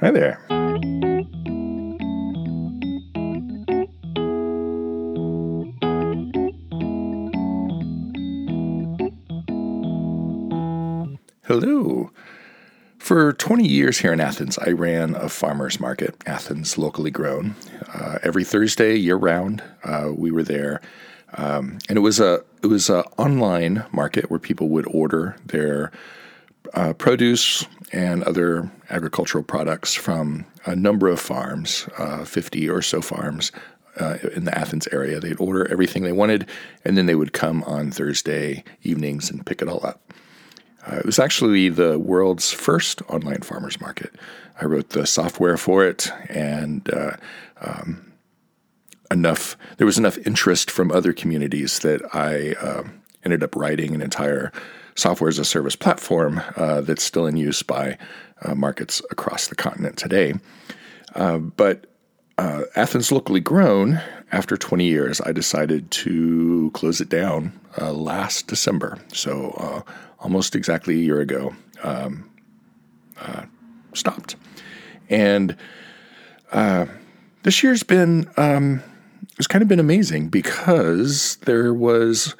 Hi there. Hello. For 20 years here in Athens, I ran a farmer's market, Athens Locally Grown. Uh, every Thursday, year round, uh, we were there. Um, and it was a it was an online market where people would order their uh, produce and other agricultural products from a number of farms, uh, 50 or so farms uh, in the Athens area. They'd order everything they wanted, and then they would come on Thursday evenings and pick it all up. Uh, it was actually the world's first online farmers market. I wrote the software for it, and uh, um, enough there was enough interest from other communities that I uh, ended up writing an entire software as a service platform uh, that's still in use by uh, markets across the continent today. Uh, but Athens locally grown. After 20 years, I decided to close it down last December. So almost exactly a year ago, um, uh, stopped. And uh, this year's been um, it's kind of been amazing because there was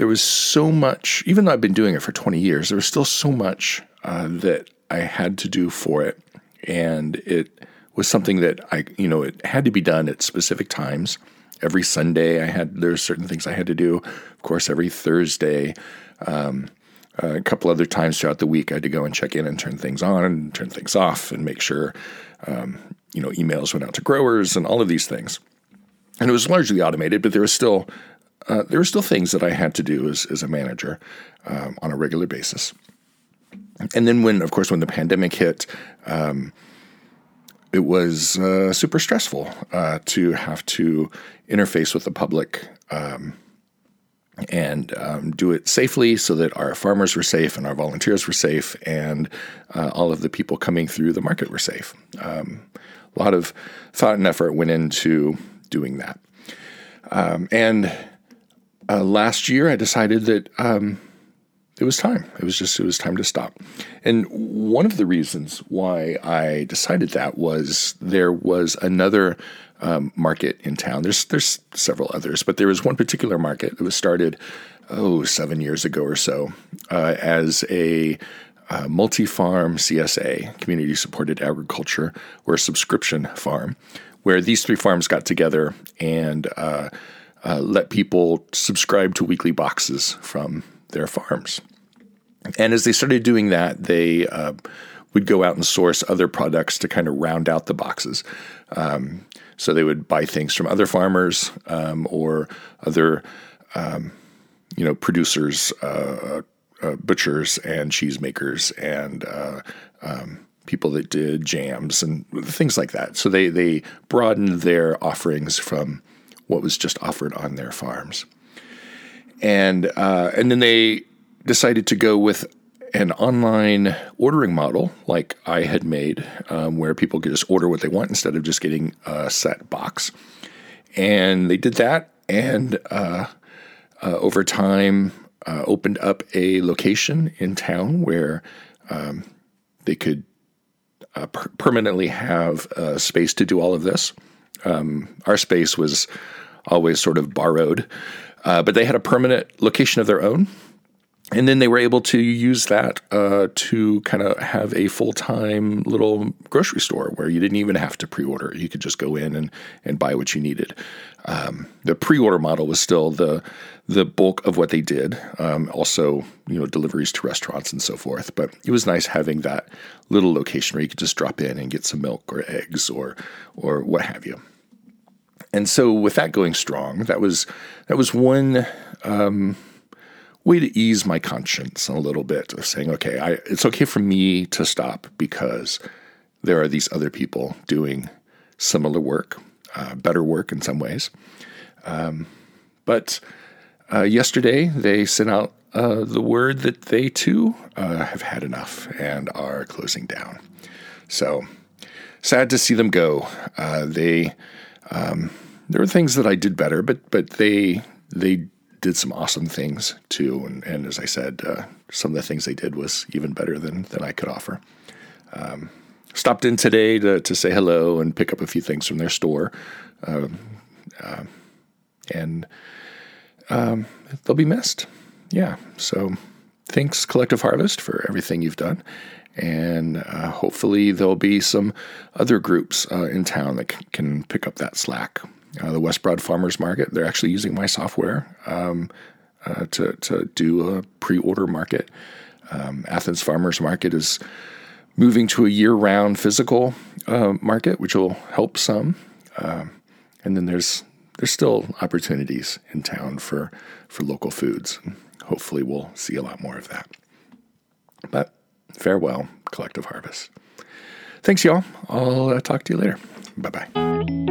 there was so much. Even though I've been doing it for twenty years, there was still so much uh, that I had to do for it, and it was something that I you know it had to be done at specific times. Every Sunday, I had there's certain things I had to do. Of course, every Thursday. Um, a couple other times throughout the week, I had to go and check in and turn things on and turn things off and make sure, um, you know, emails went out to growers and all of these things. And it was largely automated, but there was still uh, there were still things that I had to do as, as a manager um, on a regular basis. And then when, of course, when the pandemic hit, um, it was uh, super stressful uh, to have to interface with the public um, and um, do it safely so that our farmers were safe and our volunteers were safe and uh, all of the people coming through the market were safe. Um, a lot of thought and effort went into doing that. Um, and uh, last year, I decided that um, it was time. It was just it was time to stop. And one of the reasons why I decided that was there was another um, market in town. There's there's several others, but there was one particular market that was started oh seven years ago or so uh, as a uh, multi-farm CSA, community supported agriculture, or subscription farm, where these three farms got together and uh, uh, let people subscribe to weekly boxes from their farms. And as they started doing that, they uh, would go out and source other products to kind of round out the boxes. Um, so they would buy things from other farmers um, or other, um, you know, producers, uh, uh, butchers and cheesemakers and uh, um, people that did jams and things like that. So they they broadened their offerings from what was just offered on their farms, and uh, and then they decided to go with an online ordering model like I had made, um, where people could just order what they want instead of just getting a set box. And they did that, and uh, uh, over time, uh, opened up a location in town where um, they could uh, per- permanently have a space to do all of this. Um, our space was always sort of borrowed, uh, but they had a permanent location of their own and then they were able to use that uh, to kind of have a full time little grocery store where you didn't even have to pre order. You could just go in and, and buy what you needed. Um, the pre order model was still the the bulk of what they did. Um, also, you know, deliveries to restaurants and so forth. But it was nice having that little location where you could just drop in and get some milk or eggs or or what have you. And so, with that going strong, that was that was one. Um, way to ease my conscience a little bit of saying, okay, I, it's okay for me to stop because there are these other people doing similar work, uh, better work in some ways. Um, but uh, yesterday they sent out uh, the word that they too uh, have had enough and are closing down. So sad to see them go. Uh, they um, there were things that I did better, but but they they did some awesome things too. And, and as I said, uh, some of the things they did was even better than, than I could offer. Um, stopped in today to, to say hello and pick up a few things from their store. Uh, uh, and um, they'll be missed. Yeah. So thanks, Collective Harvest, for everything you've done. And uh, hopefully, there'll be some other groups uh, in town that c- can pick up that slack. Uh, the West Broad Farmers Market, they're actually using my software um, uh, to, to do a pre order market. Um, Athens Farmers Market is moving to a year round physical uh, market, which will help some. Um, and then there's there's still opportunities in town for, for local foods. Hopefully, we'll see a lot more of that. But farewell, Collective Harvest. Thanks, y'all. I'll uh, talk to you later. Bye bye.